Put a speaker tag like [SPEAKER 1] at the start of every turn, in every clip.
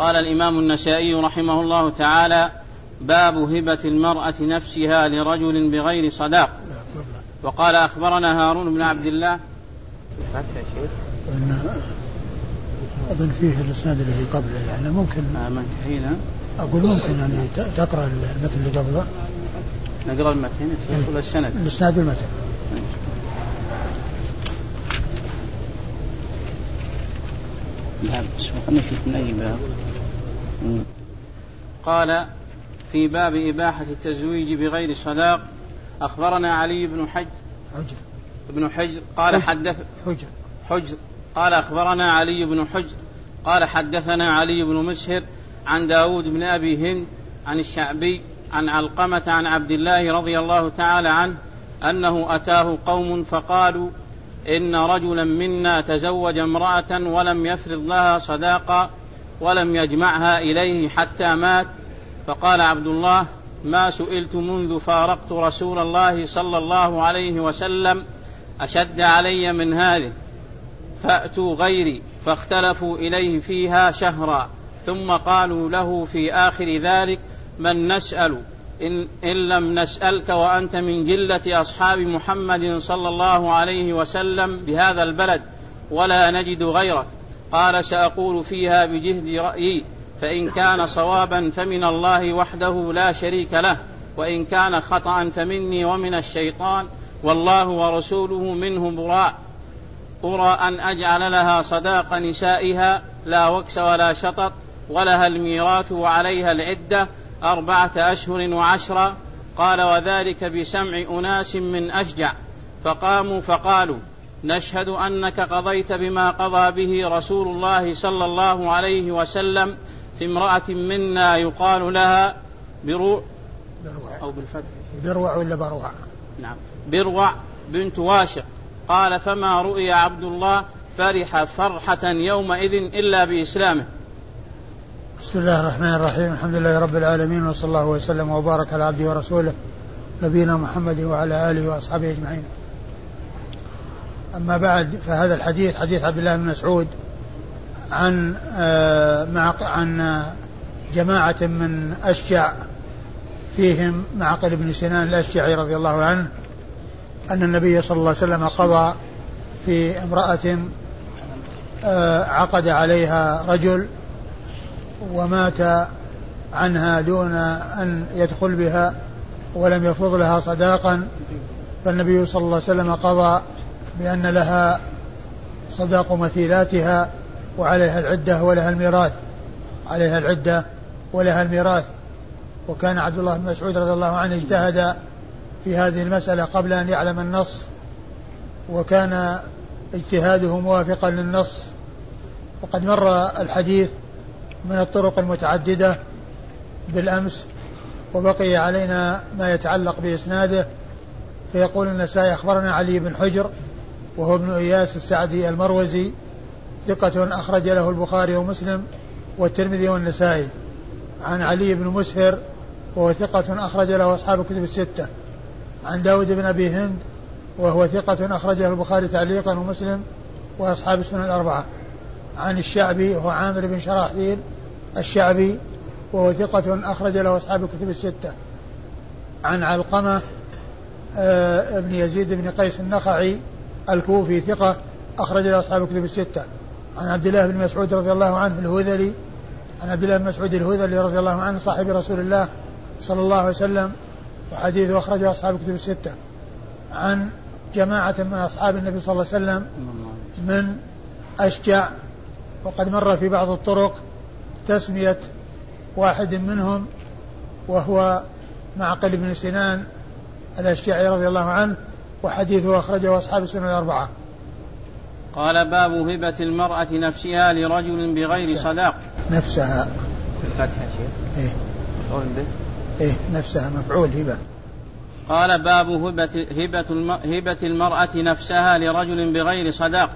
[SPEAKER 1] قال الإمام النسائي رحمه الله تعالى باب هبة المرأة نفسها لرجل بغير صداق وقال أخبرنا هارون بن عبد الله
[SPEAKER 2] أظن فيه الإسناد الذي قبله يعني ممكن
[SPEAKER 1] آه، ما انتهينا
[SPEAKER 2] أقول ممكن يعني تقرأ المثل اللي قبله
[SPEAKER 1] نقرأ المتن ولا إيه،
[SPEAKER 2] السند الإسناد والمتن
[SPEAKER 1] نعم، قال في باب إباحة التزويج بغير صداق أخبرنا علي بن حجر حجر بن حجر قال
[SPEAKER 2] حدث حجر
[SPEAKER 1] حجر قال أخبرنا علي بن حجر قال حدثنا علي بن مسهر عن داود بن أبي هند عن الشعبي عن علقمة عن عبد الله رضي الله تعالى عنه أنه أتاه قوم فقالوا إن رجلا منا تزوج امرأة ولم يفرض لها صداقة ولم يجمعها إليه حتى مات فقال عبد الله ما سئلت منذ فارقت رسول الله صلى الله عليه وسلم أشد علي من هذه فأتوا غيري فاختلفوا إليه فيها شهرا ثم قالوا له في آخر ذلك من نسأل إن, إن لم نسألك وأنت من جلة أصحاب محمد صلى الله عليه وسلم بهذا البلد ولا نجد غيرك قال سأقول فيها بجهد رأيي فإن كان صوابا فمن الله وحده لا شريك له وإن كان خطأ فمني ومن الشيطان والله ورسوله منه براء أرى أن أجعل لها صداق نسائها لا وكس ولا شطط ولها الميراث وعليها العدة أربعة أشهر وعشرة قال وذلك بسمع أناس من أشجع فقاموا فقالوا نشهد أنك قضيت بما قضى به رسول الله صلى الله عليه وسلم في امرأة منا يقال لها برو
[SPEAKER 2] بروع
[SPEAKER 1] أو بالفتح
[SPEAKER 2] بروع ولا بروع
[SPEAKER 1] نعم بروع بنت واشق قال فما رؤي عبد الله فرح فرحة يومئذ إلا بإسلامه
[SPEAKER 2] بسم الله الرحمن الرحيم الحمد لله رب العالمين وصلى الله وسلم وبارك على عبده ورسوله نبينا محمد وعلى اله واصحابه اجمعين اما بعد فهذا الحديث حديث عبد الله بن مسعود عن آه، مع عن آه، جماعة من أشجع فيهم معقل بن سنان الأشجعي رضي الله عنه أن النبي صلى الله عليه وسلم قضى في امرأة آه، عقد عليها رجل ومات عنها دون أن يدخل بها ولم يفرض لها صداقا فالنبي صلى الله عليه وسلم قضى بأن لها صداق مثيلاتها وعليها العدة ولها الميراث عليها العدة ولها الميراث وكان عبد الله بن مسعود رضي الله عنه اجتهد في هذه المسألة قبل أن يعلم النص وكان اجتهاده موافقا للنص وقد مر الحديث من الطرق المتعددة بالأمس وبقي علينا ما يتعلق بإسناده فيقول النسائي أخبرنا علي بن حجر وهو ابن إياس السعدي المروزي ثقة أخرج له البخاري ومسلم والترمذي والنسائي عن علي بن مسهر وهو ثقة أخرج له أصحاب الكتب الستة عن داود بن أبي هند وهو ثقة أخرج له البخاري تعليقا ومسلم وأصحاب السنن الأربعة عن الشعبي هو عامر بن شراحبيل الشعبي وهو ثقة أخرج له أصحاب الكتب الستة عن علقمة آه، بن يزيد بن قيس النخعي الكوفي ثقة أخرج له أصحاب الكتب الستة عن عبد الله بن مسعود رضي الله عنه الهذلي عن عبد الله بن مسعود الهذلي رضي الله عنه صاحب رسول الله صلى الله عليه وسلم وحديثه أخرجه أصحاب الكتب الستة عن جماعة من أصحاب النبي صلى الله عليه وسلم من أشجع وقد مر في بعض الطرق تسمية واحد منهم وهو معقل بن سنان الأشجعي رضي الله عنه وحديثه أخرجه أصحاب السنة الأربعة
[SPEAKER 1] قال باب هبة المرأة نفسها لرجل بغير نفسها. صداق
[SPEAKER 2] نفسها
[SPEAKER 1] بالفتح يا شيخ إيه
[SPEAKER 2] إيه نفسها مفعول هبة
[SPEAKER 1] قال باب هبة, هبة المرأة نفسها لرجل بغير صداق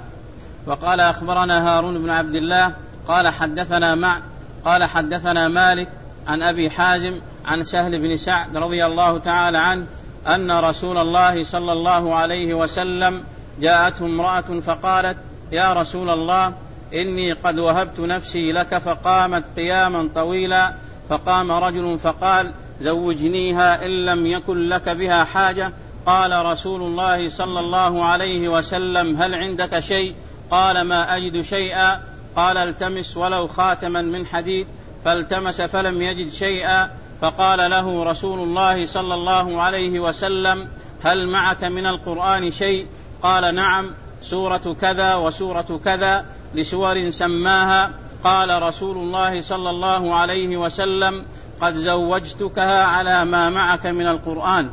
[SPEAKER 1] وقال اخبرنا هارون بن عبد الله قال حدثنا مع قال حدثنا مالك عن ابي حازم عن سهل بن سعد رضي الله تعالى عنه ان رسول الله صلى الله عليه وسلم جاءته امراه فقالت يا رسول الله اني قد وهبت نفسي لك فقامت قياما طويلا فقام رجل فقال زوجنيها ان لم يكن لك بها حاجه قال رسول الله صلى الله عليه وسلم هل عندك شيء قال ما أجد شيئا قال التمس ولو خاتما من حديد فالتمس فلم يجد شيئا فقال له رسول الله صلى الله عليه وسلم هل معك من القرآن شيء قال نعم سورة كذا وسورة كذا لسور سماها قال رسول الله صلى الله عليه وسلم قد زوجتكها على ما معك من القرآن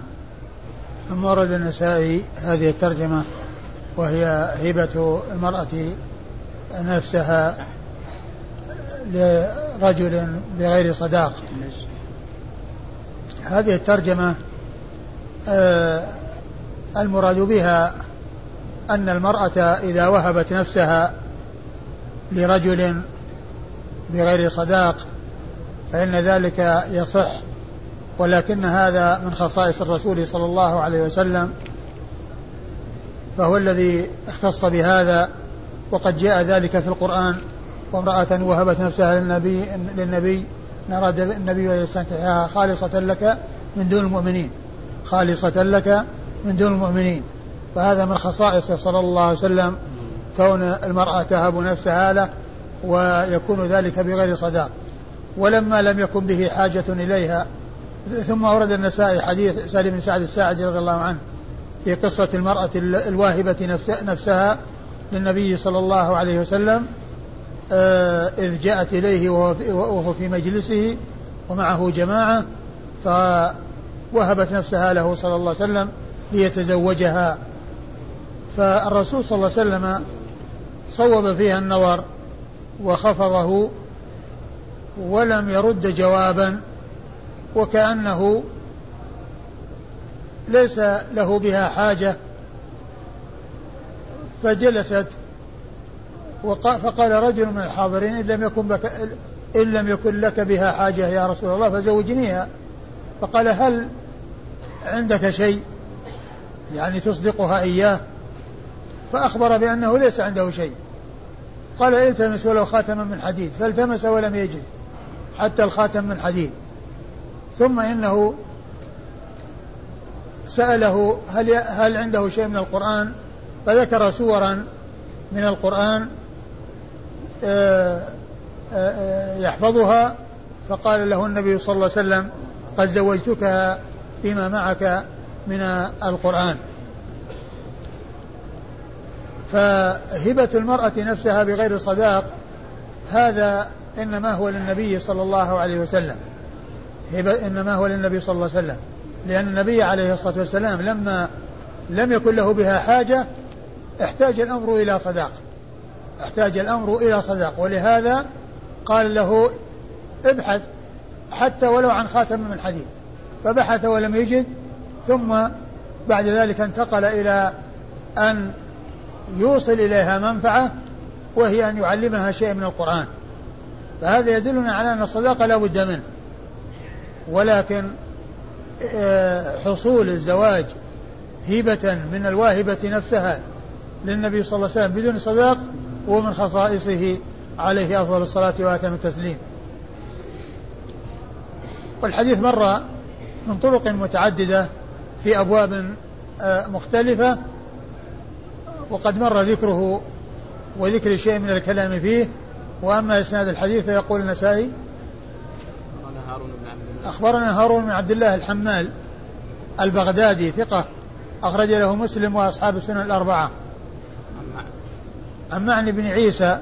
[SPEAKER 2] ثم ورد النسائي هذه الترجمة وهي هبة المرأة نفسها لرجل بغير صداق هذه الترجمة آه، المراد بها أن المرأة إذا وهبت نفسها لرجل بغير صداق فإن ذلك يصح ولكن هذا من خصائص الرسول صلى الله عليه وسلم فهو الذي اختص بهذا وقد جاء ذلك في القرآن وامرأة وهبت نفسها للنبي للنبي إن أراد النبي أن يستنكحها خالصة لك من دون المؤمنين خالصة لك من دون المؤمنين فهذا من خصائصه صلى الله عليه وسلم كون المرأة تهب نفسها له ويكون ذلك بغير صداق ولما لم يكن به حاجة إليها ثم أورد النسائي حديث سالم بن سعد الساعدي رضي الله عنه في قصة المرأة الواهبة نفسها للنبي صلى الله عليه وسلم آه، إذ جاءت إليه وهو في مجلسه ومعه جماعة فوهبت نفسها له صلى الله عليه وسلم ليتزوجها فالرسول صلى الله عليه وسلم صوب فيها النظر وخفضه ولم يرد جوابا وكأنه ليس له بها حاجة فجلست فقال رجل من الحاضرين إن لم يكن بك إن لم يكن لك بها حاجة يا رسول الله فزوجنيها فقال هل عندك شيء يعني تصدقها إياه فأخبر بأنه ليس عنده شيء قال التمس ولو خاتما من حديد فالتمس ولم يجد حتى الخاتم من حديد ثم إنه سأله هل هل عنده شيء من القرآن فذكر سورا من القرآن آه، آه، آه، يحفظها فقال له النبي صلى الله عليه وسلم قد زوجتك بما معك من القرآن فهبة المرأة نفسها بغير صداق هذا إنما هو للنبي صلى الله عليه وسلم هبة إنما هو للنبي صلى الله عليه وسلم لأن النبي عليه الصلاة والسلام لما لم يكن له بها حاجة احتاج الأمر إلى صداق احتاج الأمر إلى صداق ولهذا قال له ابحث حتى ولو عن خاتم من حديد فبحث ولم يجد ثم بعد ذلك انتقل إلى أن يوصل إليها منفعة وهي أن يعلمها شيء من القرآن فهذا يدلنا على أن الصداقة لا بد منه ولكن آه، حصول الزواج هبة من الواهبة نفسها للنبي صلى الله عليه وسلم بدون صداق ومن خصائصه عليه أفضل الصلاة وأتم التسليم والحديث مر من طرق متعددة في أبواب آه، مختلفة وقد مر ذكره وذكر شيء من الكلام فيه وأما إسناد الحديث فيقول النسائي أخبرنا هارون بن عبد الله الحمال البغدادي ثقة أخرج له مسلم وأصحاب السنن الأربعة عن معنى بن عيسى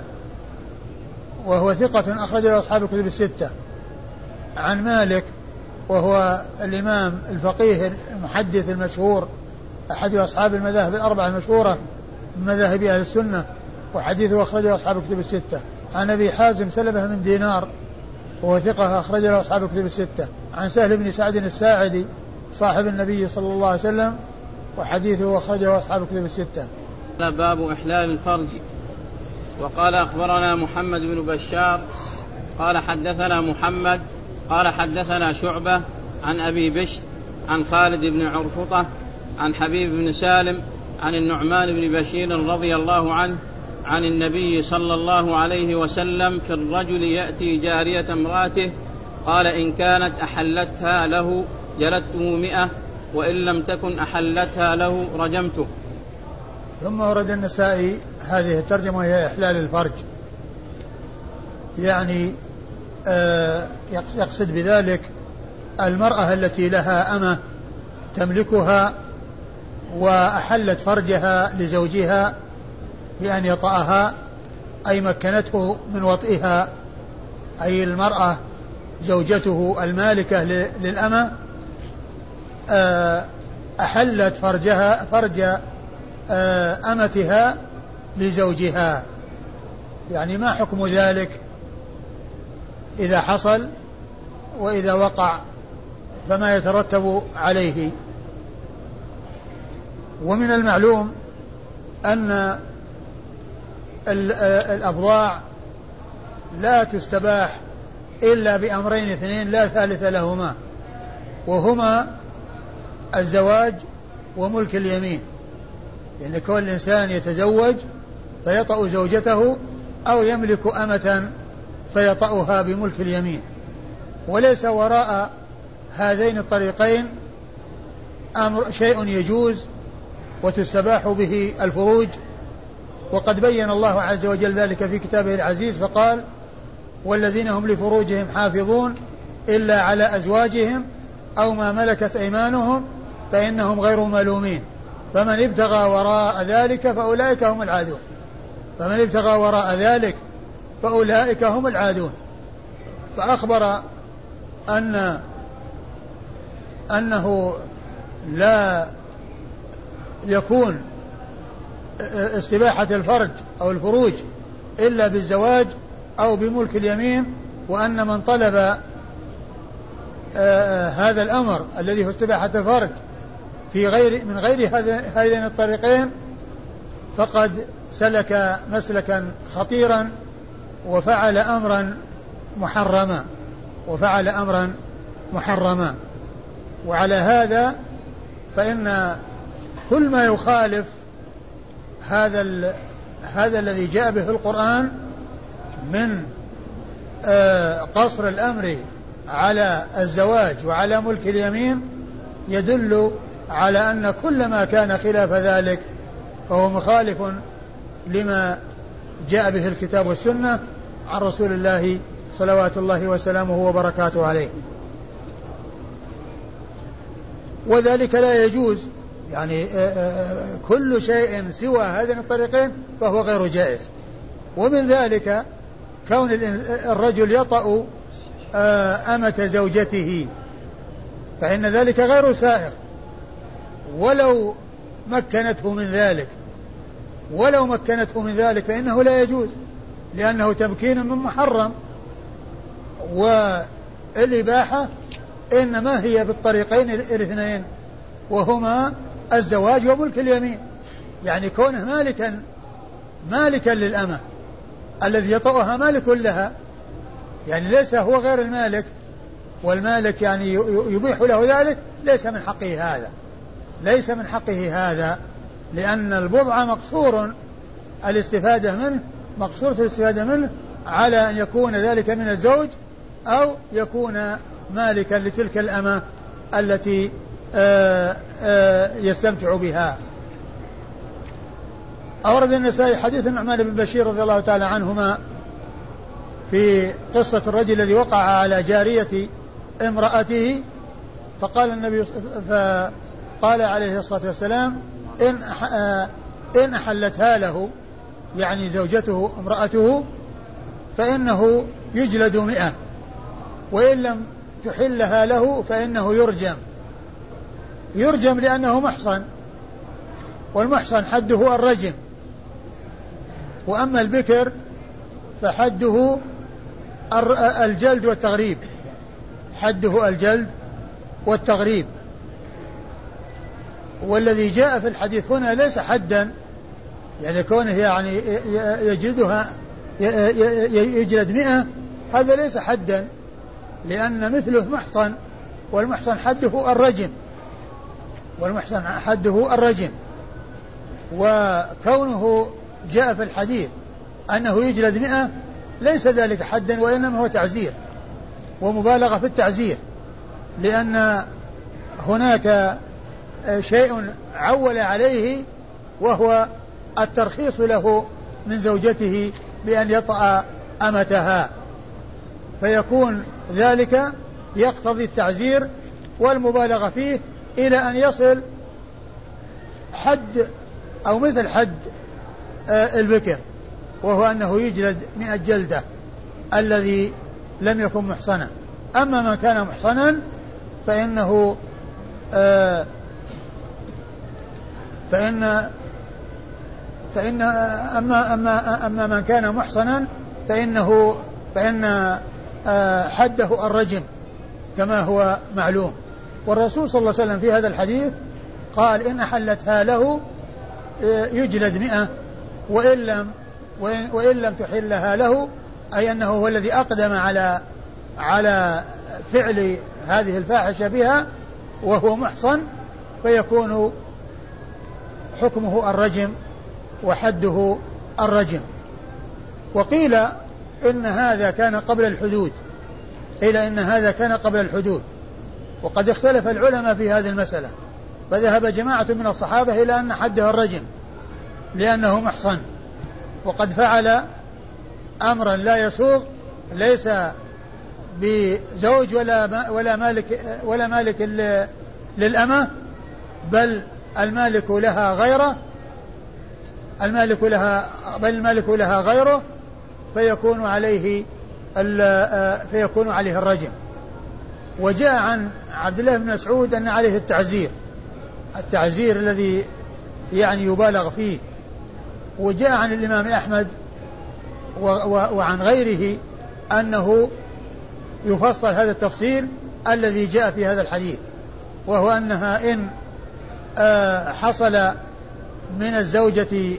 [SPEAKER 2] وهو ثقة أخرج له أصحاب الكتب الستة عن مالك وهو الإمام الفقيه المحدث المشهور أحد أصحاب المذاهب الأربعة المشهورة من مذاهب أهل السنة وحديثه أخرجه أصحاب الكتب الستة عن أبي حازم سلمة من دينار وهو ثقة أخرج له أصحاب الكتب الستة عن سهل بن سعد الساعدي صاحب النبي صلى الله عليه وسلم وحديثه أخرجه أصحاب الكتب الستة
[SPEAKER 1] باب إحلال الفرج وقال أخبرنا محمد بن بشار قال حدثنا محمد قال حدثنا شعبة عن أبي بشر عن خالد بن عرفطة عن حبيب بن سالم عن النعمان بن بشير رضي الله عنه عن النبي صلى الله عليه وسلم في الرجل يأتي جارية امرأته قال إن كانت أحلتها له جلدته مئة وإن لم تكن أحلتها له رجمته
[SPEAKER 2] ثم ورد النسائي هذه الترجمة هي إحلال الفرج يعني آه، يقصد بذلك المرأة التي لها أمة تملكها وأحلت فرجها لزوجها بأن يطأها أي مكنته من وطئها أي المرأة زوجته المالكة للأمة آه، أحلت فرجها فرج آه، أمتها لزوجها يعني ما حكم ذلك إذا حصل وإذا وقع فما يترتب عليه ومن المعلوم أن آه، الأبضاع لا تستباح إلا بأمرين اثنين لا ثالث لهما وهما الزواج وملك اليمين لأن يعني كل إنسان يتزوج فيطأ زوجته أو يملك أمة فيطأها بملك اليمين وليس وراء هذين الطريقين أمر شيء يجوز وتستباح به الفروج وقد بين الله عز وجل ذلك في كتابه العزيز فقال والذين هم لفروجهم حافظون إلا على أزواجهم أو ما ملكت أيمانهم فإنهم غير ملومين فمن ابتغى وراء ذلك فأولئك هم العادون فمن ابتغى وراء ذلك فأولئك هم العادون فأخبر أن أنه لا يكون استباحة الفرج أو الفروج إلا بالزواج أو بملك اليمين وأن من طلب آه، آه، هذا الأمر الذي هو استباحة الفرج في غير من غير هذين الطريقين فقد سلك مسلكا خطيرا وفعل أمرا محرما وفعل أمرا محرما وعلى هذا فإن كل ما يخالف هذا ال... هذا الذي جاء به القرآن من آه، قصر الأمر على الزواج وعلى ملك اليمين يدل على أن كل ما كان خلاف ذلك فهو مخالف لما جاء به الكتاب والسنة عن رسول الله صلوات الله وسلامه وبركاته عليه وذلك لا يجوز يعني آه، آه، آه، كل شيء سوى هذين الطريقين فهو غير جائز ومن ذلك كون الرجل يطأ أمة زوجته فإن ذلك غير سائغ ولو مكنته من ذلك ولو مكنته من ذلك فإنه لا يجوز لأنه تمكين من محرم والإباحة إنما هي بالطريقين الاثنين وهما الزواج وملك اليمين يعني كونه مالكا مالكا للأمة الذي يطأها مالك لها يعني ليس هو غير المالك والمالك يعني يبيح له ذلك ليس من حقه هذا ليس من حقه هذا لأن البضع مقصور الاستفادة منه مقصورة الاستفادة منه على أن يكون ذلك من الزوج أو يكون مالكا لتلك الأمة التي آه، آه، يستمتع بها أورد النسائي حديث النعمان بن بشير رضي الله تعالى عنهما في قصة الرجل الذي وقع على جارية امرأته فقال النبي فقال عليه الصلاة والسلام إن آه، إن حلتها له يعني زوجته امرأته فإنه يجلد مئة وإن لم تحلها له فإنه يرجم يرجم لأنه محصن والمحصن حده الرجم وأما البكر فحده الجلد والتغريب حده الجلد والتغريب والذي جاء في الحديث هنا ليس حدا يعني كونه يعني يجلدها يجلد مئة هذا ليس حدا لأن مثله محصن والمحصن حده الرجم والمحسن حده الرجم وكونه جاء في الحديث أنه يجلد مئة ليس ذلك حدا وإنما هو تعزير ومبالغة في التعزير لأن هناك شيء عول عليه وهو الترخيص له من زوجته بأن يطأ أمتها فيكون ذلك يقتضي التعزير والمبالغة فيه إلى أن يصل حد أو مثل حد آه، البكر وهو أنه يجلد مئة جلدة الذي لم يكن محصنا أما من كان محصنا فإنه آه، فإن فإن أما أما أما من كان محصنا فإنه فإن آه، حده الرجم كما هو معلوم والرسول صلى الله عليه وسلم في هذا الحديث قال إن أحلتها له آه، يجلد مئة وإن لم وإن, وإن لم تحلها له أي أنه هو الذي أقدم على على فعل هذه الفاحشة بها وهو محصن فيكون حكمه الرجم وحده الرجم وقيل إن هذا كان قبل الحدود قيل إن هذا كان قبل الحدود وقد اختلف العلماء في هذه المسألة فذهب جماعة من الصحابة إلى أن حده الرجم لأنه محصن وقد فعل أمرا لا يسوغ ليس بزوج ولا ولا مالك ولا مالك للأمة بل المالك لها غيره المالك لها بل المالك لها غيره فيكون عليه فيكون عليه الرجم وجاء عن عبد الله بن مسعود أن عليه التعزير التعزير الذي يعني يبالغ فيه وجاء عن الإمام أحمد وعن غيره أنه يفصل هذا التفصيل الذي جاء في هذا الحديث وهو أنها إن آه، حصل من الزوجة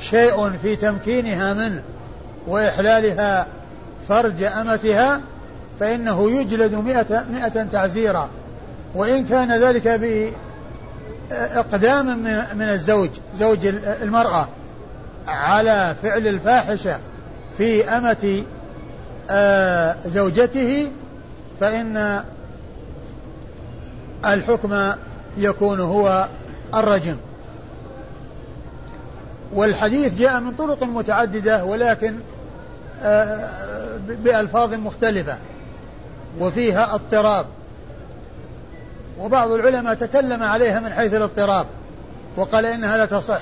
[SPEAKER 2] شيء في تمكينها منه وإحلالها فرج أمتها فإنه يجلد مئة, مئة تعزيرا وإن كان ذلك بإقدام من الزوج زوج المرأة على فعل الفاحشة في أمة آه، زوجته فإن الحكم يكون هو الرجم والحديث جاء من طرق متعددة ولكن آه، بألفاظ مختلفة وفيها اضطراب وبعض العلماء تكلم عليها من حيث الاضطراب وقال إنها لا تصح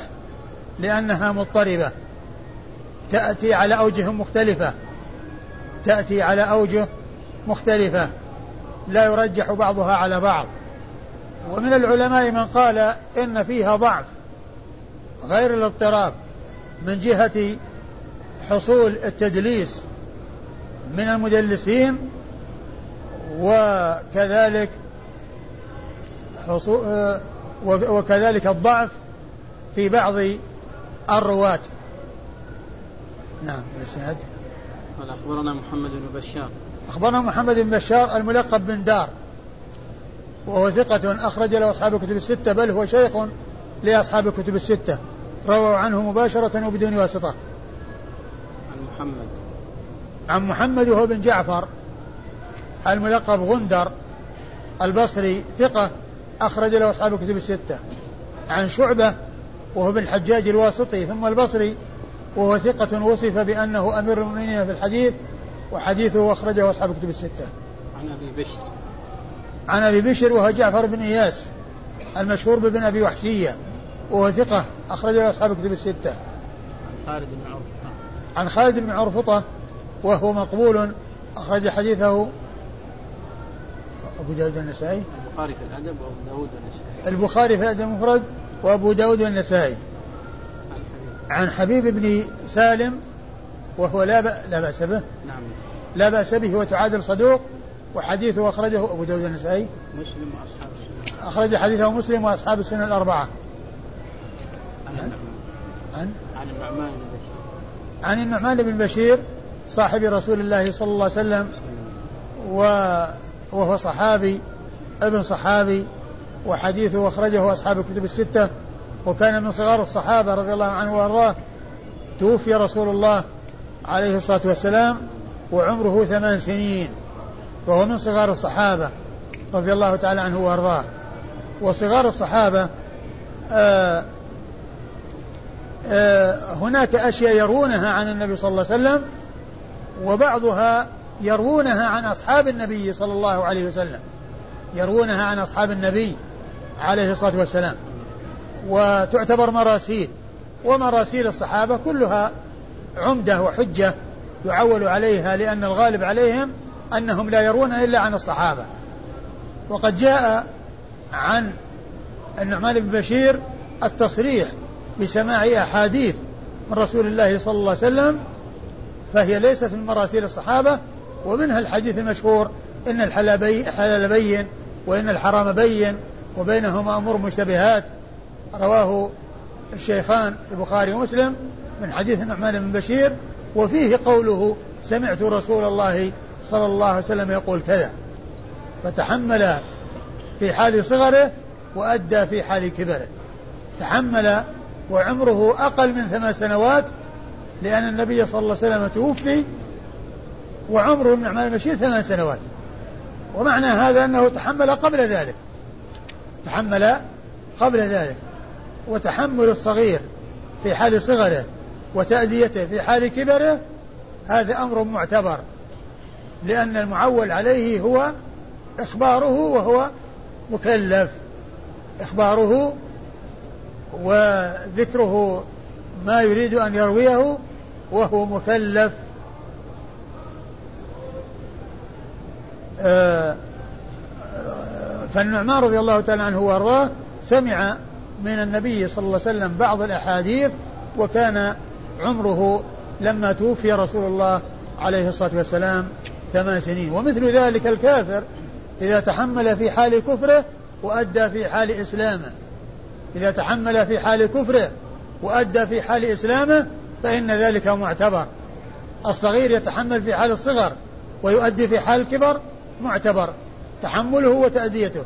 [SPEAKER 2] لأنها مضطربة تأتي على أوجه مختلفة تأتي على أوجه مختلفة لا يرجح بعضها على بعض ومن العلماء من قال إن فيها ضعف غير الاضطراب من جهة حصول التدليس من المدلسين وكذلك آه، وكذلك الضعف في بعض الرواة نعم الإسناد
[SPEAKER 1] قال أخبرنا محمد بن بشار
[SPEAKER 2] أخبرنا محمد بن بشار الملقب بن دار وهو ثقة أخرج له أصحاب الكتب الستة بل هو شيخ لأصحاب الكتب الستة رووا عنه مباشرة وبدون واسطة
[SPEAKER 1] عن محمد
[SPEAKER 2] عن محمد وهو بن جعفر الملقب غندر البصري ثقة أخرج له أصحاب الكتب الستة عن شعبة وهو بن الحجاج الواسطي ثم البصري وهو ثقة وصف بأنه أمير المؤمنين في الحديث وحديثه أخرجه أصحاب الكتب الستة
[SPEAKER 1] عن أبي بشر عن
[SPEAKER 2] أبي بشر وهو جعفر بن إياس المشهور بابن أبي وحشية وهو ثقة أخرجه أصحاب الكتب الستة
[SPEAKER 1] عن خالد بن عرفطة عن خالد بن عرفطة
[SPEAKER 2] وهو مقبول أخرج حديثه أبو داود النسائي البخاري في الأدب وأبو داود النسائي
[SPEAKER 1] البخاري
[SPEAKER 2] في الأدب المفرد وأبو داود النسائي عن حبيب بن سالم وهو لا, ب... لا بأس به
[SPEAKER 1] نعم
[SPEAKER 2] لا بأس به وتعادل صدوق وحديثه أخرجه أبو داود النسائي
[SPEAKER 1] مسلم وأصحاب السنة
[SPEAKER 2] أخرج حديثه مسلم وأصحاب السنة الأربعة
[SPEAKER 1] عن عن عن النعمان بن بشير عن النعمان بن بشير
[SPEAKER 2] صاحب رسول الله صلى الله عليه وسلم و وهو صحابي ابن صحابي وحديثه أخرجه أصحاب الكتب الستة وكان من صغار الصحابة رضي الله عنه وأرضاه توفي رسول الله عليه الصلاة والسلام وعمره ثمان سنين وهو من صغار الصحابة رضي الله تعالى عنه وأرضاه وصغار الصحابة آآ آه، آآ آه، هناك أشياء يرونها عن النبي صلى الله عليه وسلم وبعضها يروونها عن أصحاب النبي صلى الله عليه وسلم يروونها عن أصحاب النبي عليه الصلاة والسلام وتعتبر مراسيل ومراسيل الصحابة كلها عمدة وحجة يعول عليها لأن الغالب عليهم أنهم لا يرون إلا عن الصحابة وقد جاء عن النعمان بن بشير التصريح بسماع أحاديث من رسول الله صلى الله عليه وسلم فهي ليست من مراسيل الصحابة ومنها الحديث المشهور إن الحلال بين وإن الحرام بين وبينهما أمور مشتبهات رواه الشيخان البخاري ومسلم من حديث النعمان بن بشير وفيه قوله سمعت رسول الله صلى الله عليه وسلم يقول كذا فتحمل في حال صغره وأدى في حال كبره تحمل وعمره أقل من ثمان سنوات لأن النبي صلى الله عليه وسلم توفي وعمره بن نعمان بشير ثمان سنوات ومعنى هذا أنه تحمل قبل ذلك تحمل قبل ذلك وتحمل الصغير في حال صغره وتأديته في حال كبره هذا أمر معتبر لأن المعول عليه هو إخباره وهو مكلف إخباره وذكره ما يريد أن يرويه وهو مكلف آه، آه، فالنعمان رضي الله تعالى عنه وارضاه سمع من النبي صلى الله عليه وسلم بعض الاحاديث وكان عمره لما توفي رسول الله عليه الصلاه والسلام ثمان سنين ومثل ذلك الكافر اذا تحمل في حال كفره وادى في حال اسلامه اذا تحمل في حال كفره وادى في حال اسلامه فان ذلك معتبر الصغير يتحمل في حال الصغر ويؤدي في حال الكبر معتبر تحمله وتأديته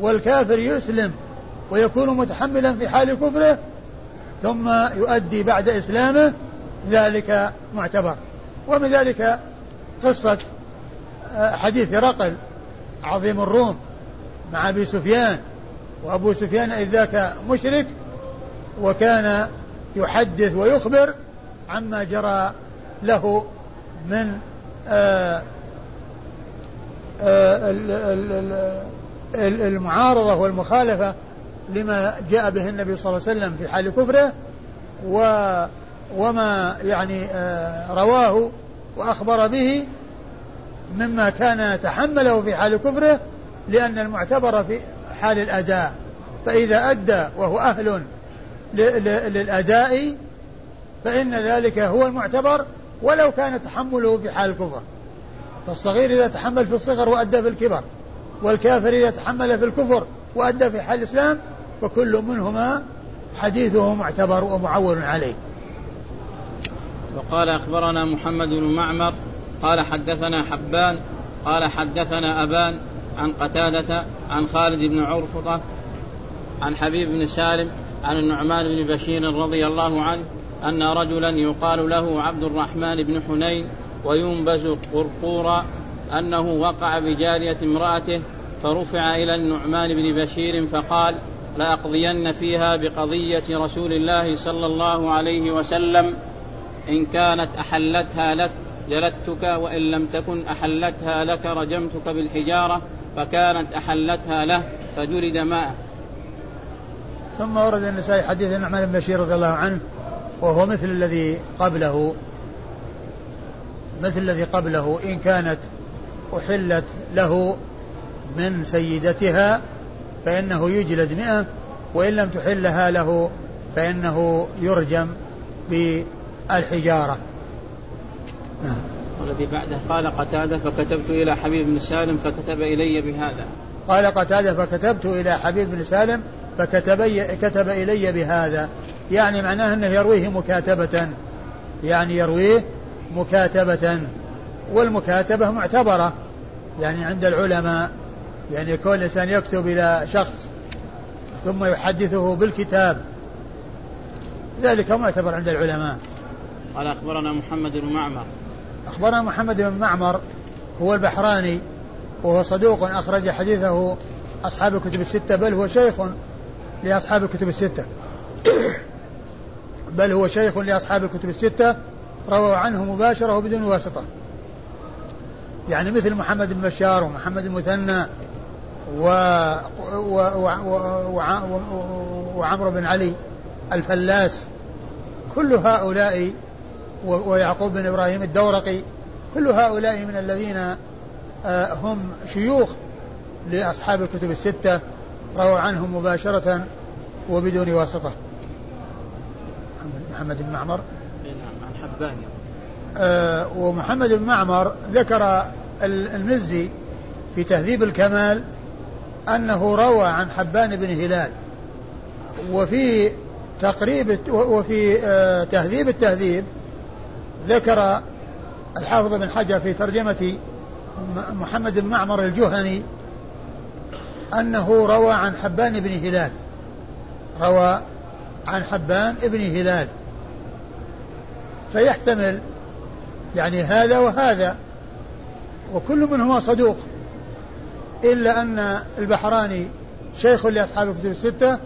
[SPEAKER 2] والكافر يسلم ويكون متحملا في حال كفره ثم يؤدي بعد إسلامه ذلك معتبر ومن ذلك قصة آه، حديث هرقل عظيم الروم مع أبي سفيان وأبو سفيان إذ ذاك مشرك وكان يحدث ويخبر عما جرى له من آه آه، المعارضة والمخالفة لما جاء به النبي صلى الله عليه وسلم في حال كفره و وما يعني آه، رواه وأخبر به مما كان تحمله في حال كفره لأن المعتبر في حال الأداء فإذا أدى وهو أهل للأداء فإن ذلك هو المعتبر ولو كان تحمله في حال الكفر فالصغير إذا تحمل في الصغر وأدى في الكبر والكافر إذا تحمل في الكفر وأدى في حال الإسلام فكل منهما حديثه معتبر ومعول عليه
[SPEAKER 1] وقال أخبرنا محمد بن معمر قال حدثنا حبان قال حدثنا أبان عن قتادة عن خالد بن عرفطة عن حبيب بن سالم عن النعمان بن بشير رضي الله عنه أن رجلا يقال له عبد الرحمن بن حنين وينبز قرقورا أنه وقع بجارية امرأته فرفع إلى النعمان بن بشير فقال لأقضين فيها بقضية رسول الله صلى الله عليه وسلم إن كانت أحلتها لك جلدتك وإن لم تكن أحلتها لك رجمتك بالحجارة فكانت أحلتها له فجلد ماءه
[SPEAKER 2] ثم ورد النسائي حديث النعمان بن بشير رضي الله عنه وهو مثل الذي قبله مثل الذي قبله إن كانت أحلت له من سيدتها فإنه يجلد مئة وإن لم تحلها له فإنه يرجم بالحجارة
[SPEAKER 1] نعم. والذي بعده قال قتادة فكتبت إلى حبيب بن سالم فكتب إلي بهذا
[SPEAKER 2] قال قتادة فكتبت إلى حبيب بن سالم فكتب كتب إلي بهذا يعني معناه أنه يرويه مكاتبة يعني يرويه مكاتبة والمكاتبة معتبرة يعني عند العلماء يعني كل إنسان يكتب إلى شخص ثم يحدثه بالكتاب ذلك معتبر عند العلماء
[SPEAKER 1] قال أخبرنا محمد بن معمر
[SPEAKER 2] أخبرنا محمد بن معمر هو البحراني وهو صدوق أخرج حديثه أصحاب الكتب الستة بل هو شيخ لأصحاب الكتب الستة بل هو شيخ لأصحاب الكتب الستة رووا عنه مباشرة وبدون واسطة يعني مثل محمد بن بشار ومحمد المثنى و... و... و... و... وعمرو بن علي الفلاس كل هؤلاء ويعقوب بن ابراهيم الدورقي كل هؤلاء من الذين آه، هم شيوخ لاصحاب الكتب السته رووا عنهم مباشره وبدون واسطه محمد بن معمر الثاني آه، ومحمد بن معمر ذكر المزي في تهذيب الكمال أنه روى عن حبان بن هلال وفي تقريب وفي آه، تهذيب التهذيب ذكر الحافظ بن حجر في ترجمة محمد بن معمر الجهني أنه روى عن حبان بن هلال روى عن حبان بن هلال فيحتمل يعني هذا وهذا وكل منهما صدوق إلا أن البحراني شيخ لأصحاب الكتب الستة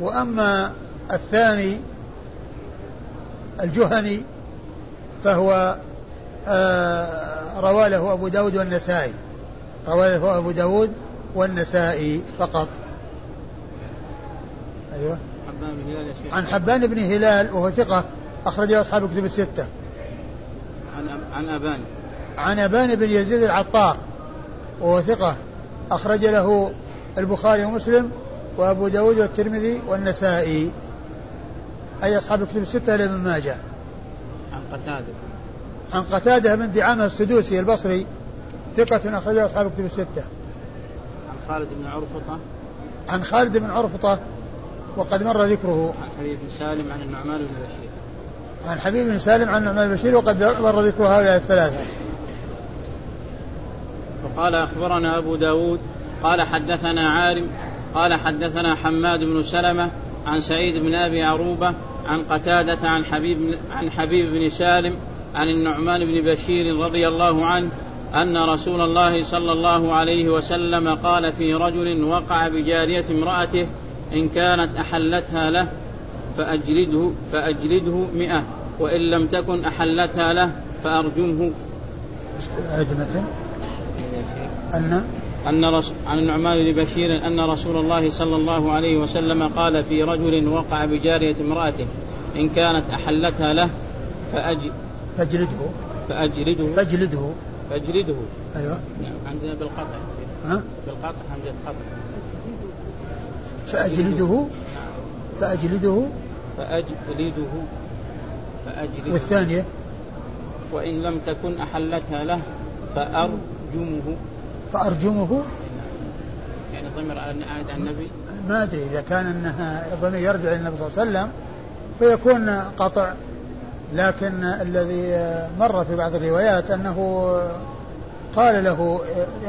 [SPEAKER 2] وأما الثاني الجهني فهو آه، رواه له أبو داود والنسائي رواه له أبو داود والنسائي فقط أيوة عن حبان بن هلال وهو ثقة أخرجه أصحاب الكتب الستة
[SPEAKER 1] عن عن أبان
[SPEAKER 2] عن أبان بن يزيد العطار وهو ثقة أخرج له البخاري ومسلم وأبو داود والترمذي والنسائي أي أصحاب الكتب الستة ابن ماجه
[SPEAKER 1] عن قتادة عن
[SPEAKER 2] قتادة بن دعامة السدوسي البصري ثقة أخرجه أصحاب الكتب الستة
[SPEAKER 1] عن خالد بن عرفطة عن
[SPEAKER 2] خالد بن عرفطة وقد مر ذكره
[SPEAKER 1] عن حديث سالم عن النعمان بن بشير
[SPEAKER 2] عن حبيب بن سالم عن نعمان بشير وقد مر ذكر هؤلاء الثلاثة
[SPEAKER 1] وقال أخبرنا أبو داود قال حدثنا عارم قال حدثنا حماد بن سلمة عن سعيد بن أبي عروبة عن قتادة عن حبيب عن حبيب بن سالم عن النعمان بن بشير رضي الله عنه أن رسول الله صلى الله عليه وسلم قال في رجل وقع بجارية امرأته إن كانت أحلتها له فأجلده فأجلده مئة وإن لم تكن أحلتها له فأرجمه
[SPEAKER 2] أجمة أن أن
[SPEAKER 1] رس... عن النعمان بن بشير أن رسول الله صلى الله عليه وسلم قال في رجل وقع بجارية امرأته إن كانت أحلتها له
[SPEAKER 2] فأج...
[SPEAKER 1] فأجلده فأجلده فأجلده فأجلده أيوه نعم عندنا بالقطع
[SPEAKER 2] ها؟
[SPEAKER 1] بالقطع
[SPEAKER 2] حمزة قطع
[SPEAKER 1] فأجلده
[SPEAKER 2] فأجلده
[SPEAKER 1] فأجلده
[SPEAKER 2] فأجلده والثانية
[SPEAKER 1] وإن لم تكن أحلتها له فأرجمه
[SPEAKER 2] فأرجمه
[SPEAKER 1] يعني ضمر على عهد النبي
[SPEAKER 2] ما أدري إذا كان أنها الضمير يرجع للنبي صلى الله عليه وسلم فيكون قطع لكن الذي مر في بعض الروايات أنه قال له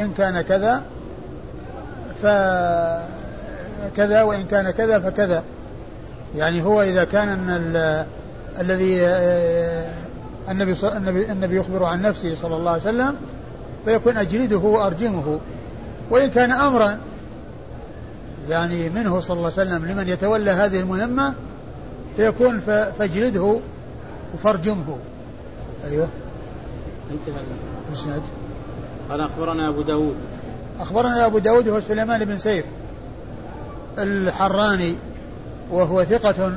[SPEAKER 2] إن كان كذا فكذا وإن كان كذا فكذا يعني هو إذا كان أن الذي آه، آه، النبي النبي النبي يخبر عن نفسه صلى الله عليه وسلم فيكون أجلده وأرجمه وإن كان أمرا يعني منه صلى الله عليه وسلم لمن يتولى هذه المهمة فيكون فاجلده وفرجمه أيوه
[SPEAKER 1] انتهى قال أخبرنا أبو داود
[SPEAKER 2] أخبرنا أبو داود هو سليمان بن سيف الحراني وهو ثقة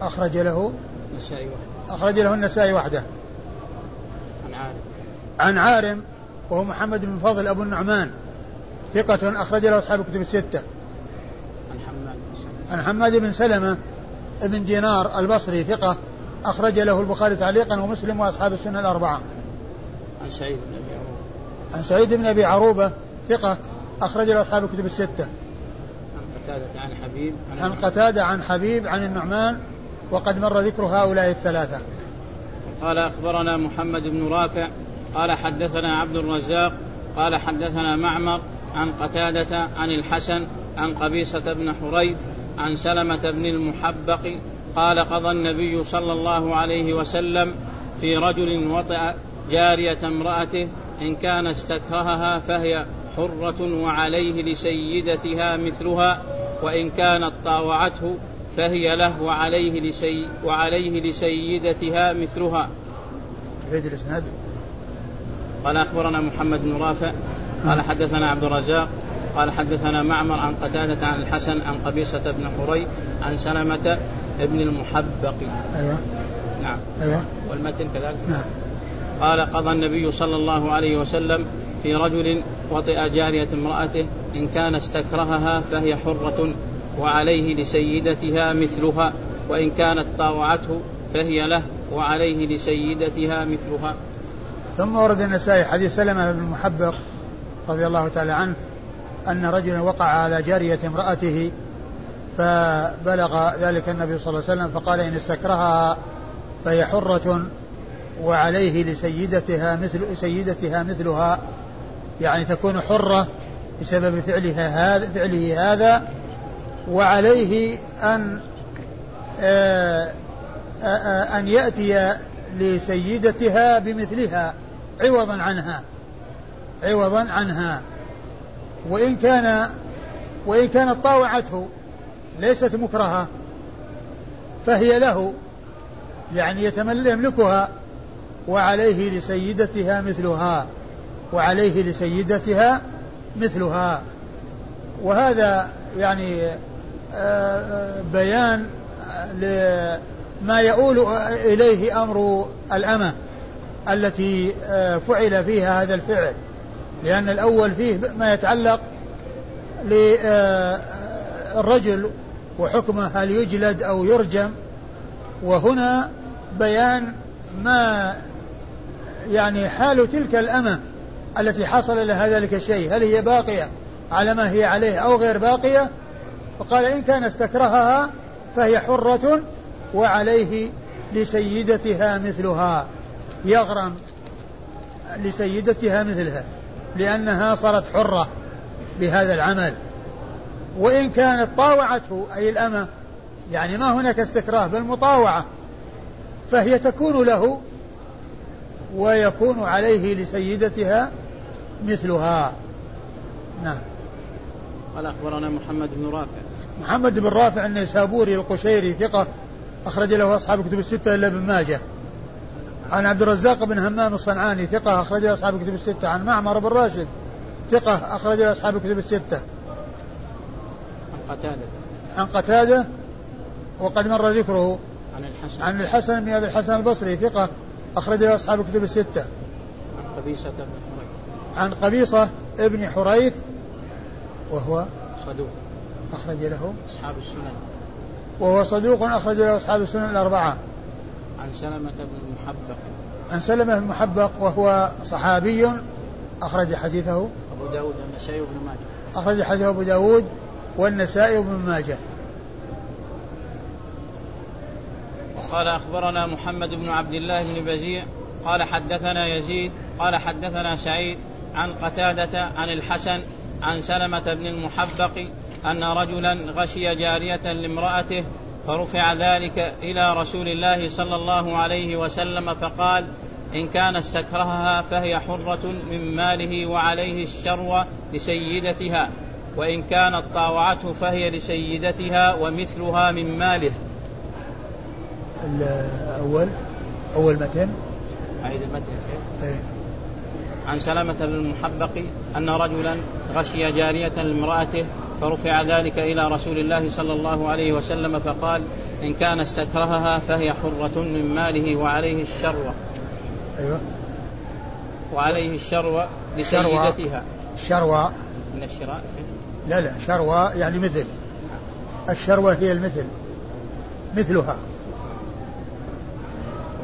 [SPEAKER 2] أخرج له النسائي وحده أخرج له النسائي وحده عن عارم عن عارم وهو محمد بن فضل أبو النعمان ثقة أخرج له أصحاب الكتب الستة عن حماد
[SPEAKER 1] عن
[SPEAKER 2] حماد بن سلمة بن دينار البصري ثقة أخرج له البخاري تعليقا ومسلم وأصحاب السنة الأربعة
[SPEAKER 1] عن سعيد بن أبي عروبة عن سعيد بن أبي عروبة ثقة أخرج له أصحاب الكتب الستة قتادة عن حبيب عن, عن
[SPEAKER 2] قتادة عن حبيب عن النعمان وقد مر ذكر هؤلاء الثلاثة
[SPEAKER 1] قال أخبرنا محمد بن رافع قال حدثنا عبد الرزاق قال حدثنا معمر عن قتادة عن الحسن عن قبيصة بن حريب عن سلمة بن المحبق قال قضى النبي صلى الله عليه وسلم في رجل وطئ جارية امرأته إن كان استكرهها فهي حرة وعليه لسيدتها مثلها وإن كانت طاوعته فهي له وعليه لسي وعليه لسيدتها مثلها.
[SPEAKER 2] عيد الاسناد.
[SPEAKER 1] قال اخبرنا محمد بن رافع آه. قال حدثنا عبد الرزاق قال حدثنا معمر عن قتادة عن الحسن عن قبيصة بن حري عن سلمة بن المحبق. ايوه.
[SPEAKER 2] نعم.
[SPEAKER 1] ايوه. والمتن كذلك. نعم. قال قضى النبي صلى الله عليه وسلم في رجل وطئ جارية امرأته إن كان استكرهها فهي حرة وعليه لسيدتها مثلها وإن كانت طاوعته فهي له وعليه لسيدتها مثلها
[SPEAKER 2] ثم ورد النسائي حديث سلمة بن محبق رضي الله تعالى عنه أن رجلا وقع على جارية امرأته فبلغ ذلك النبي صلى الله عليه وسلم فقال إن استكرهها فهي حرة وعليه لسيدتها مثل سيدتها مثلها يعني تكون حرة بسبب فعلها هذا فعله هذا وعليه أن آه، آه، أن يأتي لسيدتها بمثلها عوضا عنها عوضا عنها وإن كان وإن كانت طاوعته ليست مكرهة فهي له يعني يملكها وعليه لسيدتها مثلها وعليه لسيدتها مثلها وهذا يعني آه، آه، بيان لما يؤول إليه أمر الأمة التي آه، فعل فيها هذا الفعل لأن الأول فيه ما يتعلق للرجل وحكمه هل يجلد أو يرجم وهنا بيان ما يعني حال تلك الأمة التي حصل لها ذلك الشيء هل هي باقية على ما هي عليه أو غير باقية فقال إن كان استكرهها فهي حرة وعليه لسيدتها مثلها يغرم لسيدتها مثلها لأنها صارت حرة بهذا العمل وإن كانت طاوعته أي الأمة يعني ما هناك استكراه بل مطاوعة فهي تكون له ويكون عليه لسيدتها مثلها نعم
[SPEAKER 1] قال أخبرنا محمد بن رافع محمد بن رافع
[SPEAKER 2] النيسابوري القشيري ثقة أخرج له أصحاب كتب الستة إلا ابن ماجه عن عبد الرزاق بن همام الصنعاني ثقة أخرج له أصحاب كتب الستة عن معمر بن راشد ثقة أخرج له أصحاب كتب الستة
[SPEAKER 1] عن قتادة عن
[SPEAKER 2] قتادة وقد مر ذكره
[SPEAKER 1] عن الحسن عن
[SPEAKER 2] الحسن بن أبي الحسن البصري ثقة أخرج له أصحاب الكتب الستة
[SPEAKER 1] عن قبيصة بن حريث عن
[SPEAKER 2] قبيصة بن حريث وهو
[SPEAKER 1] صدوق
[SPEAKER 2] أخرج
[SPEAKER 1] له أصحاب السنن
[SPEAKER 2] وهو صدوق أخرج له أصحاب السنن الأربعة
[SPEAKER 1] عن سلمة بن محبق
[SPEAKER 2] عن سلمة بن محبق وهو
[SPEAKER 1] صحابي أخرج
[SPEAKER 2] حديثه
[SPEAKER 1] أبو داود والنسائي وابن ماجه
[SPEAKER 2] أخرج حديثه أبو داود والنسائي وابن ماجه
[SPEAKER 1] قال اخبرنا محمد بن عبد الله بن بزيع قال حدثنا يزيد قال حدثنا سعيد عن قتاده عن الحسن عن سلمه بن المحبق ان رجلا غشي جاريه لامراته فرفع ذلك الى رسول الله صلى الله عليه وسلم فقال ان كان استكرهها فهي حره من ماله وعليه الشروة لسيدتها وان كانت طاوعته فهي لسيدتها ومثلها من ماله
[SPEAKER 2] الأول أول متن
[SPEAKER 1] أعيد المتن إيه. عن سلامة بن المحبق أن رجلا غشي جارية لامرأته فرفع ذلك إلى رسول الله صلى الله عليه وسلم فقال إن كان استكرهها فهي حرة من ماله وعليه الشروة أيوة وعليه الشروة لسيدتها
[SPEAKER 2] الشروة
[SPEAKER 1] من الشراء
[SPEAKER 2] لا لا شروة يعني مثل الشروة هي المثل مثلها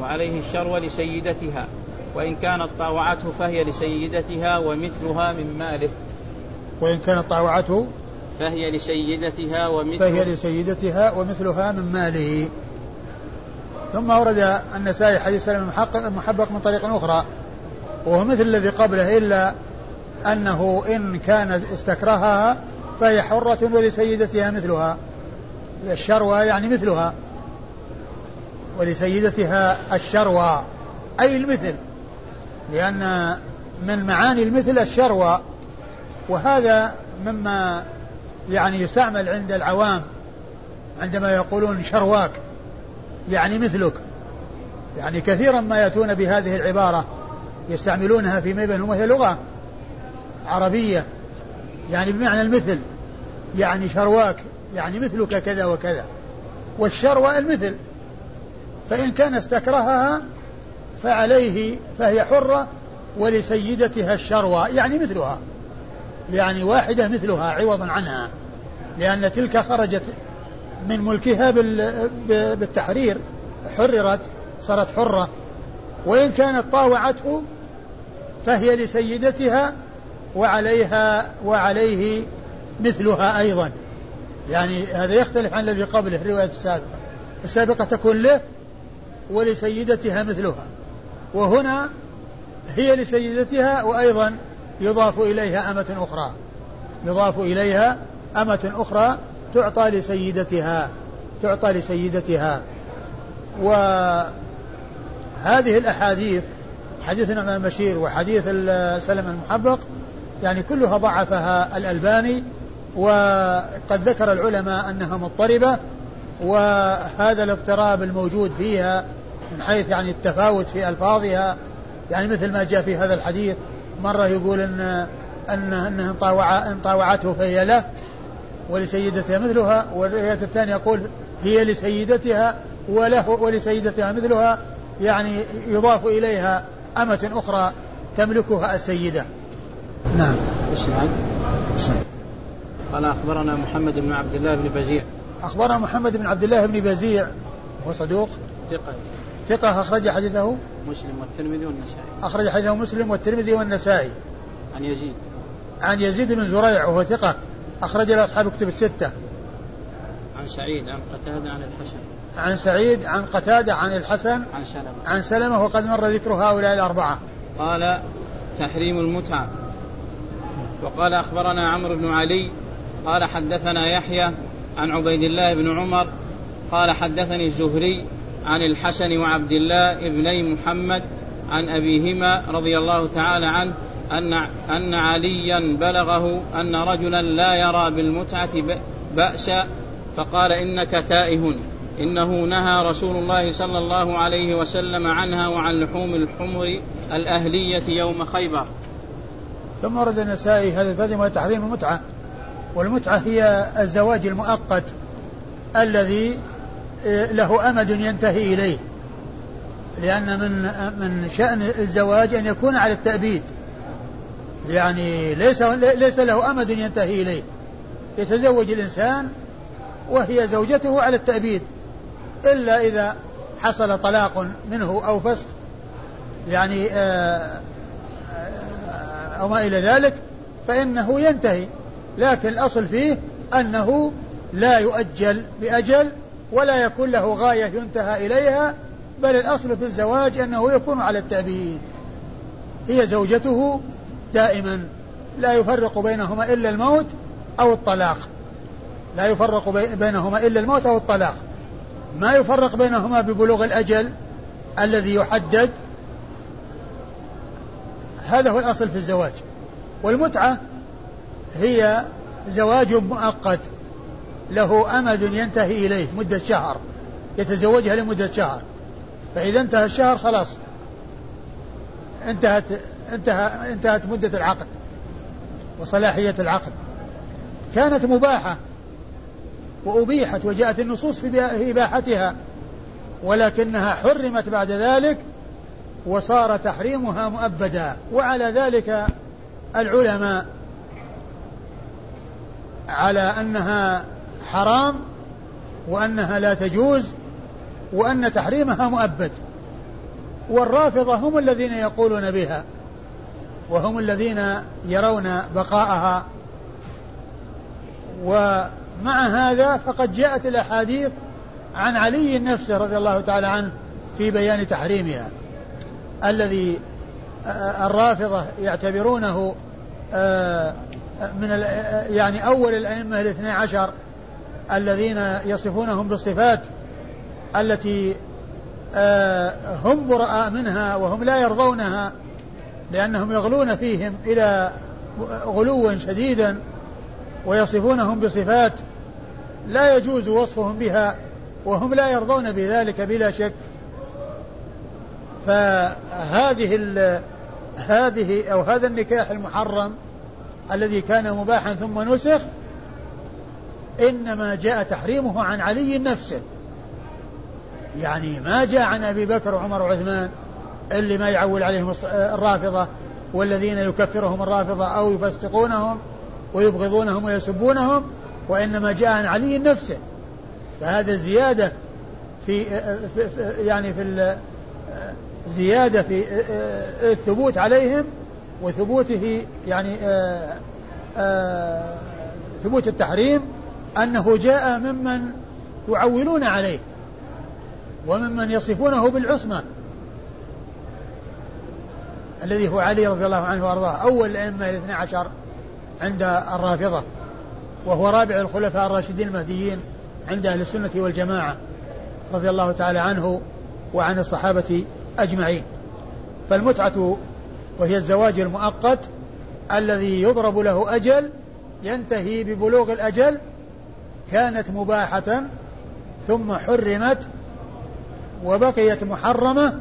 [SPEAKER 1] وعليه الشر لسيدتها وإن كانت طاوعته فهي لسيدتها ومثلها من ماله
[SPEAKER 2] وإن كانت طاوعته
[SPEAKER 1] فهي لسيدتها ومثل
[SPEAKER 2] فهي لسيدتها ومثلها من ماله ثم أورد النسائي حديث سلم المحقق المحبق من طريق أخرى وهو مثل الذي قبله إلا أنه إن كان استكرهها فهي حرة ولسيدتها مثلها الشروى يعني مثلها ولسيدتها الشروى أي المثل لأن من معاني المثل الشروى وهذا مما يعني يستعمل عند العوام عندما يقولون شرواك يعني مثلك يعني كثيرا ما يأتون بهذه العبارة يستعملونها فيما بينهم وهي لغة عربية يعني بمعنى المثل يعني شرواك يعني مثلك كذا وكذا والشروى المثل فإن كان استكرهها فعليه فهي حرة ولسيدتها الشروى يعني مثلها يعني واحدة مثلها عوضا عنها لأن تلك خرجت من ملكها بالتحرير حررت صارت حرة وإن كانت طاوعته فهي لسيدتها وعليها وعليه مثلها أيضا يعني هذا يختلف عن الذي قبله الرواية السابقة السابقة تكون له ولسيدتها مثلها وهنا هي لسيدتها وأيضا يضاف إليها أمة أخرى يضاف إليها أمة أخرى تعطى لسيدتها تعطى لسيدتها وهذه الأحاديث حديث نعمان بشير وحديث سلم المحبق يعني كلها ضعفها الألباني وقد ذكر العلماء أنها مضطربة وهذا الاضطراب الموجود فيها من حيث يعني التفاوت في ألفاظها يعني مثل ما جاء في هذا الحديث مرة يقول أن أن إن, طاوع إن طاوعته فهي له ولسيدتها مثلها والرواية الثانية يقول هي لسيدتها وله ولسيدتها مثلها يعني يضاف إليها أمة أخرى تملكها السيدة نعم,
[SPEAKER 1] نعم. قال أخبرنا محمد بن عبد الله بن بزير
[SPEAKER 2] أخبرنا محمد بن عبد الله بن بزيع هو صدوق
[SPEAKER 1] ثقة
[SPEAKER 2] ثقة أخرج حديثه
[SPEAKER 1] مسلم والترمذي والنسائي
[SPEAKER 2] أخرج حديثه مسلم والترمذي والنسائي
[SPEAKER 1] عن يزيد
[SPEAKER 2] عن يزيد بن زريع وهو ثقة أخرج له أصحاب كتب الستة
[SPEAKER 1] عن سعيد عن قتادة عن الحسن
[SPEAKER 2] عن
[SPEAKER 1] سعيد عن قتادة
[SPEAKER 2] عن الحسن عن سلمة عن سلمة وقد مر ذكر هؤلاء الأربعة
[SPEAKER 1] قال تحريم المتعة وقال أخبرنا عمرو بن علي قال حدثنا يحيى عن عبيد الله بن عمر قال حدثني الزهري عن الحسن وعبد الله ابني محمد عن أبيهما رضي الله تعالى عنه أن أن عليا بلغه أن رجلا لا يرى بالمتعة بأسا فقال إنك تائه إنه نهى رسول الله صلى الله عليه وسلم عنها وعن لحوم الحمر الأهلية يوم خيبر
[SPEAKER 2] ثم ورد النسائي هذه الكلمة تحريم المتعة والمتعة هي الزواج المؤقت الذي آه، له أمد ينتهي إليه لأن من من شأن الزواج أن يكون على التأبيد يعني ليس ليس له أمد ينتهي إليه يتزوج الإنسان وهي زوجته على التأبيد إلا إذا حصل طلاق منه أو فسخ يعني آه، آه، أو ما إلى ذلك فإنه ينتهي لكن الأصل فيه أنه لا يؤجل بأجل ولا يكون له غاية ينتهى إليها بل الأصل في الزواج أنه يكون على التأبيد هي زوجته دائما لا يفرق بينهما إلا الموت أو الطلاق لا يفرق بينهما إلا الموت أو الطلاق ما يفرق بينهما ببلوغ الأجل الذي يحدد هذا هو الأصل في الزواج والمتعة هي زواج مؤقت له أمد ينتهي إليه مدة شهر يتزوجها لمدة شهر فإذا انتهى الشهر خلاص انتهت انتهى انتهت مدة العقد وصلاحية العقد كانت مباحة وأبيحت وجاءت النصوص في إباحتها ولكنها حرمت بعد ذلك وصار تحريمها مؤبدا وعلى ذلك العلماء على أنها حرام وأنها لا تجوز وأن تحريمها مؤبد والرافضة هم الذين يقولون بها وهم الذين يرون بقاءها ومع هذا فقد جاءت الأحاديث عن علي نفسه رضي الله تعالى عنه في بيان تحريمها الذي آه، الرافضة يعتبرونه آه من يعني أول الأئمة الاثني عشر الذين يصفونهم بالصفات التي آه، هم براء منها وهم لا يرضونها لأنهم يغلون فيهم إلى غلوا شديدا ويصفونهم بصفات لا يجوز وصفهم بها وهم لا يرضون بذلك بلا شك فهذه هذه أو هذا النكاح المحرم الذي كان مباحا ثم نسخ إنما جاء تحريمه عن علي نفسه يعني ما جاء عن أبي بكر وعمر وعثمان اللي ما يعول عليهم آه، الرافضة والذين يكفرهم الرافضة أو يفسقونهم ويبغضونهم ويسبونهم وإنما جاء عن علي نفسه فهذا زيادة في آه، آه، يعني في زيادة في الثبوت عليهم وثبوته يعني آآ آه، آآ آه، ثبوت التحريم أنه جاء ممن يعولون عليه وممن يصفونه بالعصمة الذي هو علي رضي الله عنه وأرضاه أول الأئمة الاثنى عشر عند الرافضة وهو رابع الخلفاء الراشدين المهديين عند أهل السنة والجماعة رضي الله تعالى عنه وعن الصحابة أجمعين فالمتعة وهي الزواج المؤقت الذي يضرب له أجل ينتهي ببلوغ الأجل كانت مباحة ثم حرمت وبقيت محرمة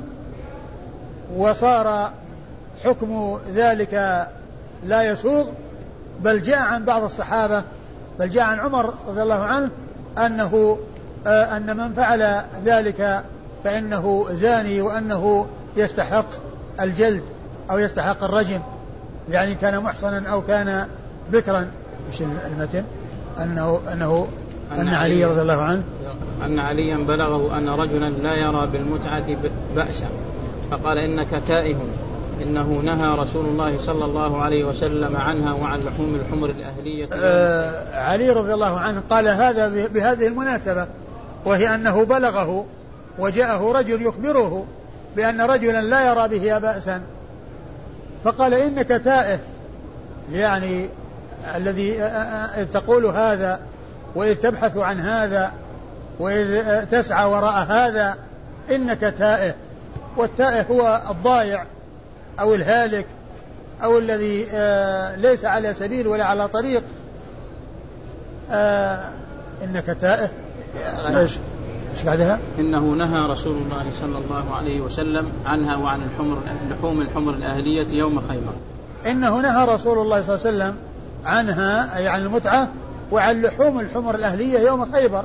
[SPEAKER 2] وصار حكم ذلك لا يسوغ بل جاء عن بعض الصحابة بل جاء عن عمر رضي الله عنه أنه آه، أن من فعل ذلك فإنه زاني وأنه يستحق الجلد أو يستحق الرجم يعني كان محصنا أو كان بكرا مش المتن أنه أنه
[SPEAKER 1] أن, أن علي رضي الله عنه أن عليا بلغه أن رجلا لا يرى بالمتعة بأسا فقال إنك تائه إنه نهى رسول الله صلى الله عليه وسلم عنها وعن لحوم الحمر الأهلية آه
[SPEAKER 2] علي رضي الله عنه قال هذا بهذه المناسبة وهي أنه بلغه وجاءه رجل يخبره بأن رجلا لا يرى به بأسا فقال إنك تائه يعني الذي إذ تقول هذا وإذ تبحث عن هذا وإذ تسعى وراء هذا إنك تائه والتائه هو الضايع أو الهالك أو الذي ليس على سبيل ولا على طريق إنك تائه
[SPEAKER 1] ايش بعدها؟ انه نهى رسول الله صلى الله عليه وسلم عنها وعن الحمر لحوم الحمر الاهليه يوم خيبر.
[SPEAKER 2] انه نهى رسول الله صلى الله عليه وسلم عنها اي عن المتعه وعن لحوم الحمر الاهليه يوم خيبر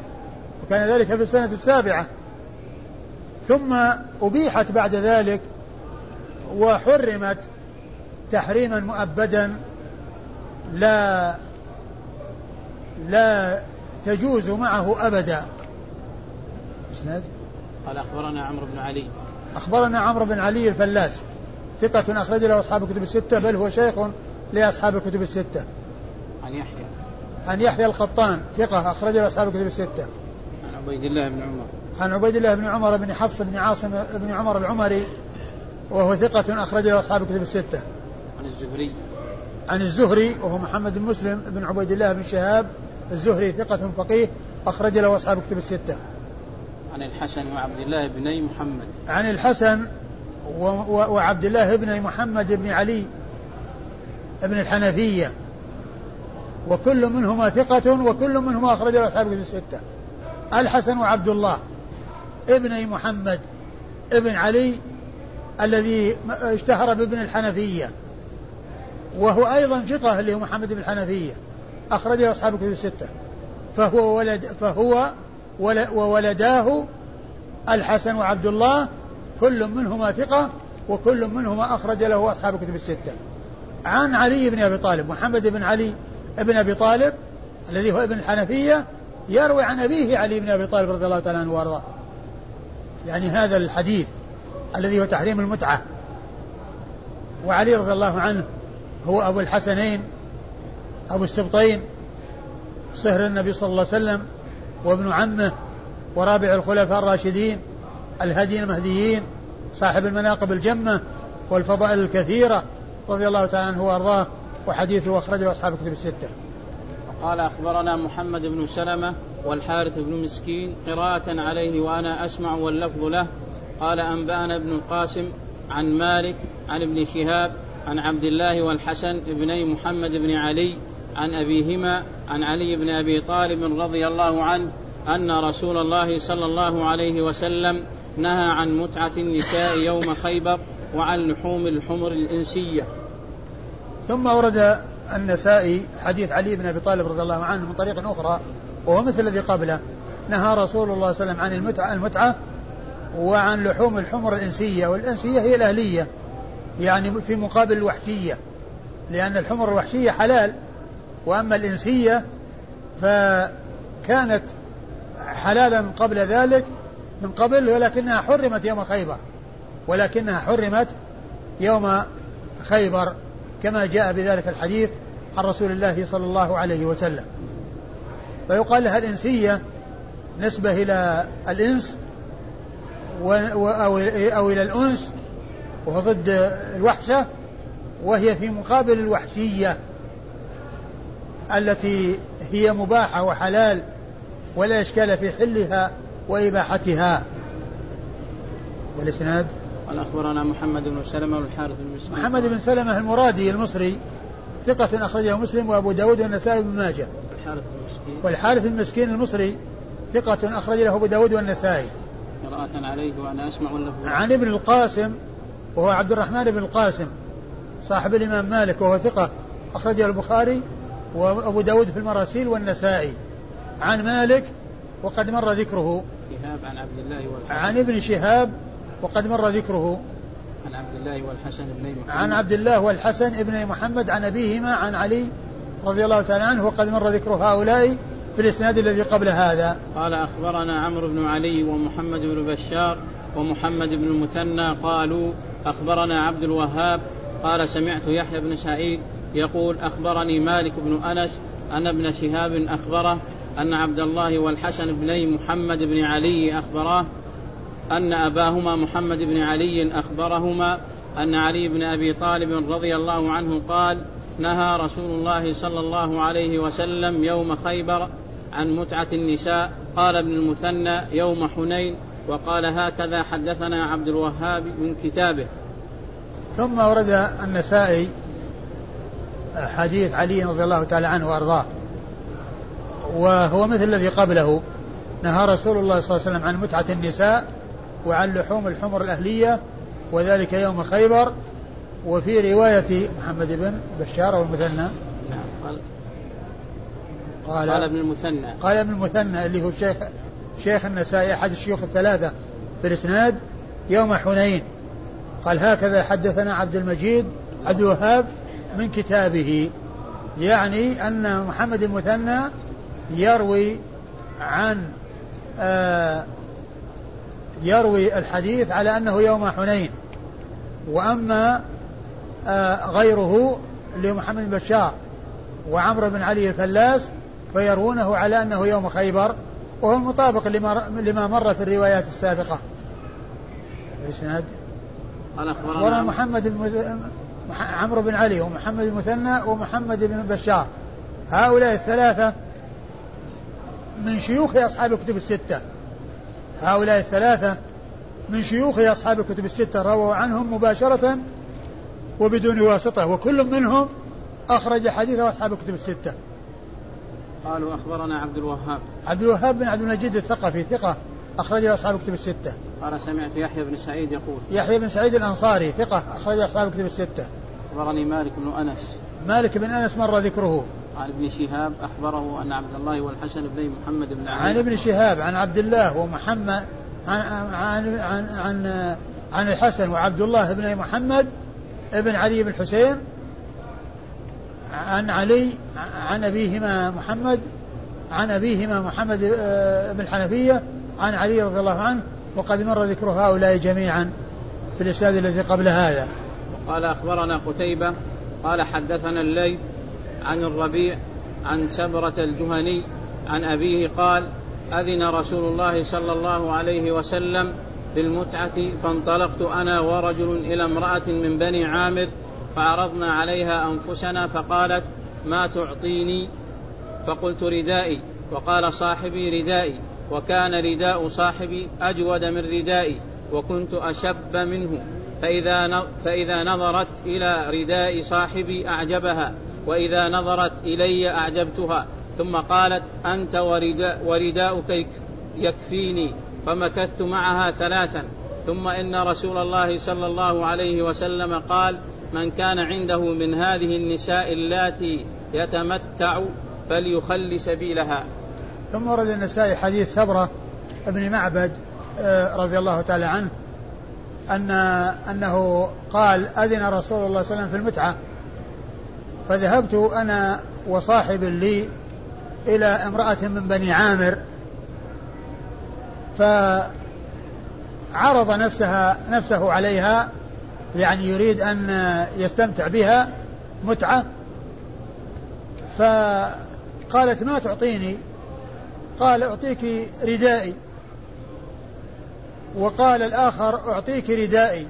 [SPEAKER 2] وكان ذلك في السنه السابعه. ثم ابيحت بعد ذلك وحرمت تحريما مؤبدا لا لا تجوز معه ابدا
[SPEAKER 1] الاسناد؟ قال اخبرنا عمرو بن علي
[SPEAKER 2] اخبرنا عمرو بن علي الفلاس ثقة اخرج له اصحاب الكتب الستة بل هو شيخ لاصحاب الكتب الستة. عن
[SPEAKER 1] يحيى عن
[SPEAKER 2] يحيى القطان ثقة اخرج له اصحاب الكتب الستة.
[SPEAKER 1] عن عبيد الله بن عمر عن
[SPEAKER 2] عبيد الله بن عمر بن حفص بن عاصم بن عمر العمري وهو ثقة اخرج له اصحاب الكتب الستة.
[SPEAKER 1] عن الزهري
[SPEAKER 2] عن الزهري وهو محمد بن مسلم بن عبيد الله بن شهاب الزهري ثقة فقيه أخرج له أصحاب كتب الستة.
[SPEAKER 1] عن الحسن وعبد الله بن محمد عن
[SPEAKER 2] الحسن و... و... وعبد الله بن محمد بن علي بن الحنفية وكل منهما ثقة وكل منهما أخرج له أصحاب الستة الحسن وعبد الله ابن محمد ابن علي الذي اشتهر بابن الحنفية وهو أيضا ثقة اللي هو محمد بن الحنفية أخرجه أصحاب الكتب الستة فهو ولد فهو وولداه الحسن وعبد الله كل منهما ثقة وكل منهما أخرج له أصحاب كتب الستة عن علي بن أبي طالب محمد بن علي بن أبي طالب الذي هو ابن الحنفية يروي عن أبيه علي بن أبي طالب رضي الله تعالى عنه وأرضاه يعني هذا الحديث الذي هو تحريم المتعة وعلي رضي الله عنه هو أبو الحسنين أبو السبطين صهر النبي صلى الله عليه وسلم وابن عمه ورابع الخلفاء الراشدين الهدي المهديين صاحب المناقب الجمة والفضائل الكثيرة رضي الله تعالى عنه وأرضاه وحديثه أخرجه أصحاب كتب الستة
[SPEAKER 1] قال أخبرنا محمد بن سلمة والحارث بن مسكين قراءة عليه وأنا أسمع واللفظ له قال أنبأنا ابن القاسم عن مالك عن ابن شهاب عن عبد الله والحسن ابني محمد بن علي عن أبيهما عن علي بن أبي طالب رضي الله عنه أن رسول الله صلى الله عليه وسلم نهى عن متعة النساء يوم خيبر وعن لحوم الحمر الإنسية
[SPEAKER 2] ثم ورد النسائي حديث علي بن أبي طالب رضي الله عنه من طريق أخرى وهو مثل الذي قبله نهى رسول الله صلى الله عليه وسلم عن المتعة, المتعة وعن لحوم الحمر الإنسية والإنسية هي الأهلية يعني في مقابل الوحشية لأن الحمر الوحشية حلال وأما الإنسية فكانت حلالا من قبل ذلك من قبل ولكنها حرمت يوم خيبر ولكنها حرمت يوم خيبر كما جاء بذلك الحديث عن رسول الله صلى الله عليه وسلم فيقال لها الإنسية نسبة إلى الإنس أو, أو إلى الأنس وهو ضد الوحشة وهي في مقابل الوحشية التي هي مباحة وحلال ولا إشكال في حلها وإباحتها والإسناد
[SPEAKER 1] قال أخبرنا محمد بن سلمة والحارث بن مسلم
[SPEAKER 2] محمد بن سلمة المرادي المصري ثقة أخرجه مسلم وأبو داود والنسائي بن ماجه
[SPEAKER 1] المسكين والحارث
[SPEAKER 2] المسكين المصري ثقة أخرج له أبو داود والنسائي قراءة عليه
[SPEAKER 1] وأنا أسمع اللفظ عن
[SPEAKER 2] ابن القاسم وهو عبد الرحمن بن القاسم صاحب الإمام مالك وهو ثقة أخرجه البخاري وأبو داود في المراسيل والنسائي عن مالك وقد مر ذكره
[SPEAKER 1] شهاب عن عبد الله والحسن عن
[SPEAKER 2] ابن شهاب وقد مر ذكره عن عبد
[SPEAKER 1] الله والحسن بن محمد عن عبد الله والحسن ابن
[SPEAKER 2] محمد عن أبيهما عن علي رضي الله تعالى عنه وقد مر ذكر هؤلاء في الإسناد الذي قبل هذا
[SPEAKER 1] قال أخبرنا عمرو بن علي ومحمد بن بشار ومحمد بن المثنى قالوا أخبرنا عبد الوهاب قال سمعت يحيى بن سعيد يقول أخبرني مالك بن أنس أن ابن شهاب أخبره أن عبد الله والحسن بني محمد بن علي أخبراه أن أباهما محمد بن علي أخبرهما أن علي بن أبي طالب رضي الله عنه قال نهى رسول الله صلى الله عليه وسلم يوم خيبر عن متعة النساء قال ابن المثنى يوم حنين وقال هكذا حدثنا عبد الوهاب من كتابه
[SPEAKER 2] ثم ورد النسائي حديث علي رضي الله تعالى عنه وارضاه وهو مثل الذي قبله نهى رسول الله صلى الله عليه وسلم عن متعة النساء وعن لحوم الحمر الأهلية وذلك يوم خيبر وفي رواية محمد بن بشار أو المثنى نعم،
[SPEAKER 1] قال قال, قال ابن المثنى
[SPEAKER 2] قال ابن المثنى اللي هو شيخ شيخ النسائي أحد الشيوخ الثلاثة في الإسناد يوم حنين قال هكذا حدثنا عبد المجيد عبد الوهاب من كتابه يعني أن محمد المثنى يروي عن آه يروي الحديث على أنه يوم حنين وأما آه غيره لمحمد بشار وعمرو بن علي الفلاس فيرونه على أنه يوم خيبر وهو المطابق لما, لما مر في الروايات السابقة الإسناد قال أخبرنا محمد عمرو بن علي ومحمد المثنى ومحمد بن بشار هؤلاء الثلاثة من شيوخ أصحاب الكتب الستة هؤلاء الثلاثة من شيوخ أصحاب الكتب الستة رووا عنهم مباشرة وبدون واسطة وكل منهم أخرج حديثه أصحاب الكتب الستة
[SPEAKER 1] قالوا أخبرنا عبد الوهاب
[SPEAKER 2] عبد الوهاب بن عبد المجيد الثقفي ثقة أخرج أصحاب الكتب الستة
[SPEAKER 1] قال سمعت يحيى بن سعيد يقول يحيى
[SPEAKER 2] بن سعيد الأنصاري ثقة أخرج أصحاب الكتب الستة
[SPEAKER 1] أخبرني مالك بن أنس
[SPEAKER 2] مالك بن أنس مر ذكره
[SPEAKER 1] عن ابن شهاب أخبره أن عبد الله والحسن بن محمد بن علي
[SPEAKER 2] عن ابن شهاب عن عبد الله ومحمد عن عن عن, عن, عن الحسن وعبد الله بن محمد ابن علي بن الحسين عن علي عن أبيهما محمد عن أبيهما محمد آه، بن الحنفية عن علي رضي الله عنه وقد مر ذكر هؤلاء جميعا في الإسناد الذي قبل هذا
[SPEAKER 1] قال اخبرنا قتيبه قال حدثنا الليل عن الربيع عن سبره الجهني عن ابيه قال اذن رسول الله صلى الله عليه وسلم بالمتعه فانطلقت انا ورجل الى امراه من بني عامر فعرضنا عليها انفسنا فقالت ما تعطيني فقلت ردائي وقال صاحبي ردائي وكان رداء صاحبي اجود من ردائي وكنت اشب منه فإذا, فإذا نظرت إلى رداء صاحبي أعجبها وإذا نظرت إلي أعجبتها ثم قالت أنت ورداء ورداؤك يكفيني فمكثت معها ثلاثا ثم إن رسول الله صلى الله عليه وسلم قال من كان عنده من هذه النساء اللاتي يتمتع فليخل سبيلها
[SPEAKER 2] ثم ورد النسائي حديث سبرة بن معبد آه، رضي الله تعالى عنه أن أنه قال أذن رسول الله صلى الله عليه وسلم في المتعة فذهبت أنا وصاحب لي إلى امرأة من بني عامر فعرض نفسها نفسه عليها يعني يريد أن يستمتع بها متعة فقالت ما تعطيني قال أعطيك ردائي وقال الآخر أعطيك ردائي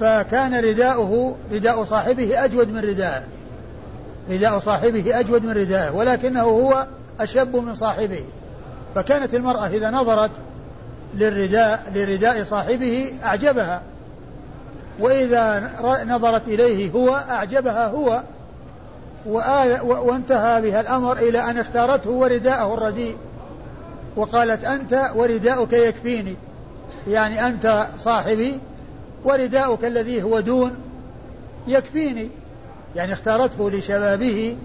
[SPEAKER 2] فكان رداؤه رداء صاحبه أجود من ردائه رداء صاحبه أجود من ردائه ولكنه هو أشب من صاحبه فكانت المرأة إذا نظرت للرداء لرداء صاحبه أعجبها وإذا نظرت إليه هو أعجبها هو وانتهى بها الأمر إلى أن اختارته ورداءه الرديء وقالت أنت ورداؤك يكفيني يعني أنت صاحبي ورداؤك الذي هو دون يكفيني يعني اختارته لشبابه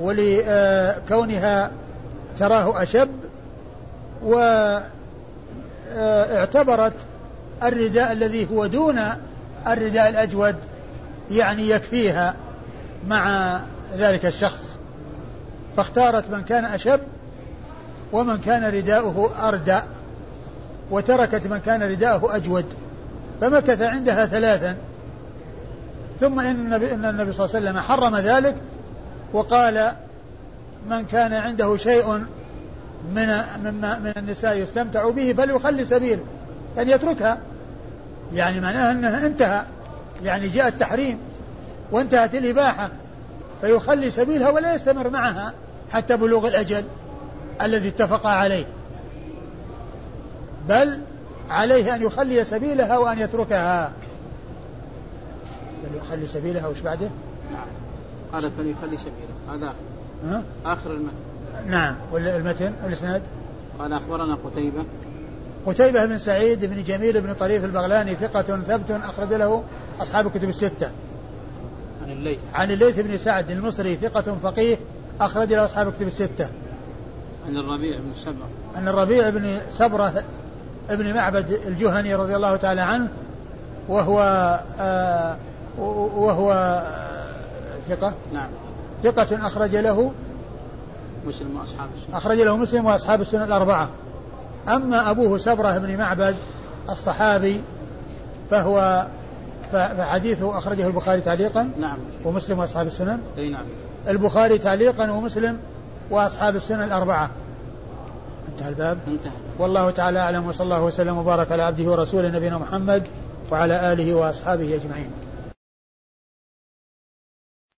[SPEAKER 2] ولكونها تراه أشب واعتبرت الرداء الذي هو دون الرداء الأجود يعني يكفيها مع ذلك الشخص فاختارت من كان أشب ومن كان رداؤه أردى وتركت من كان رداؤه أجود فمكث عندها ثلاثا ثم إن النبي, إن النبي صلى الله عليه وسلم حرم ذلك وقال من كان عنده شيء من مما من النساء يستمتع به فليخلي سبيله أن يتركها يعني معناها أنها انتهى يعني جاء التحريم وانتهت الإباحة فيخلي سبيلها ولا يستمر معها حتى بلوغ الأجل الذي اتفق عليه بل عليه أن يخلي سبيلها وأن يتركها بل يخلي سبيلها وش بعده؟
[SPEAKER 1] قال فليخلي سبيله هذا آخر, آخر المتن نعم
[SPEAKER 2] والمتن والإسناد
[SPEAKER 1] قال أخبرنا قتيبة
[SPEAKER 2] قتيبة بن سعيد بن جميل بن طريف البغلاني ثقة ثبت أخرج له أصحاب الكتب الستة
[SPEAKER 1] عن الليث عن
[SPEAKER 2] الليث بن سعد المصري ثقة فقيه أخرج له أصحاب الكتب الستة
[SPEAKER 1] عن الربيع بن سبرة عن الربيع بن
[SPEAKER 2] سبرة ابن معبد الجهني رضي الله تعالى عنه وهو آه وهو آه، ثقة نعم ثقة أخرج
[SPEAKER 1] له مسلم وأصحاب السنة أخرج
[SPEAKER 2] له مسلم وأصحاب السنة الأربعة أما أبوه سبرة بن معبد الصحابي فهو فحديثه أخرجه البخاري تعليقا نعم ومسلم وأصحاب السنن أي نعم البخاري تعليقا ومسلم وأصحاب السنة الأربعة انتهى الباب انتهى
[SPEAKER 1] والله
[SPEAKER 2] تعالى أعلم وصلى الله وسلم وبارك على عبده ورسوله نبينا محمد وعلى آله وأصحابه أجمعين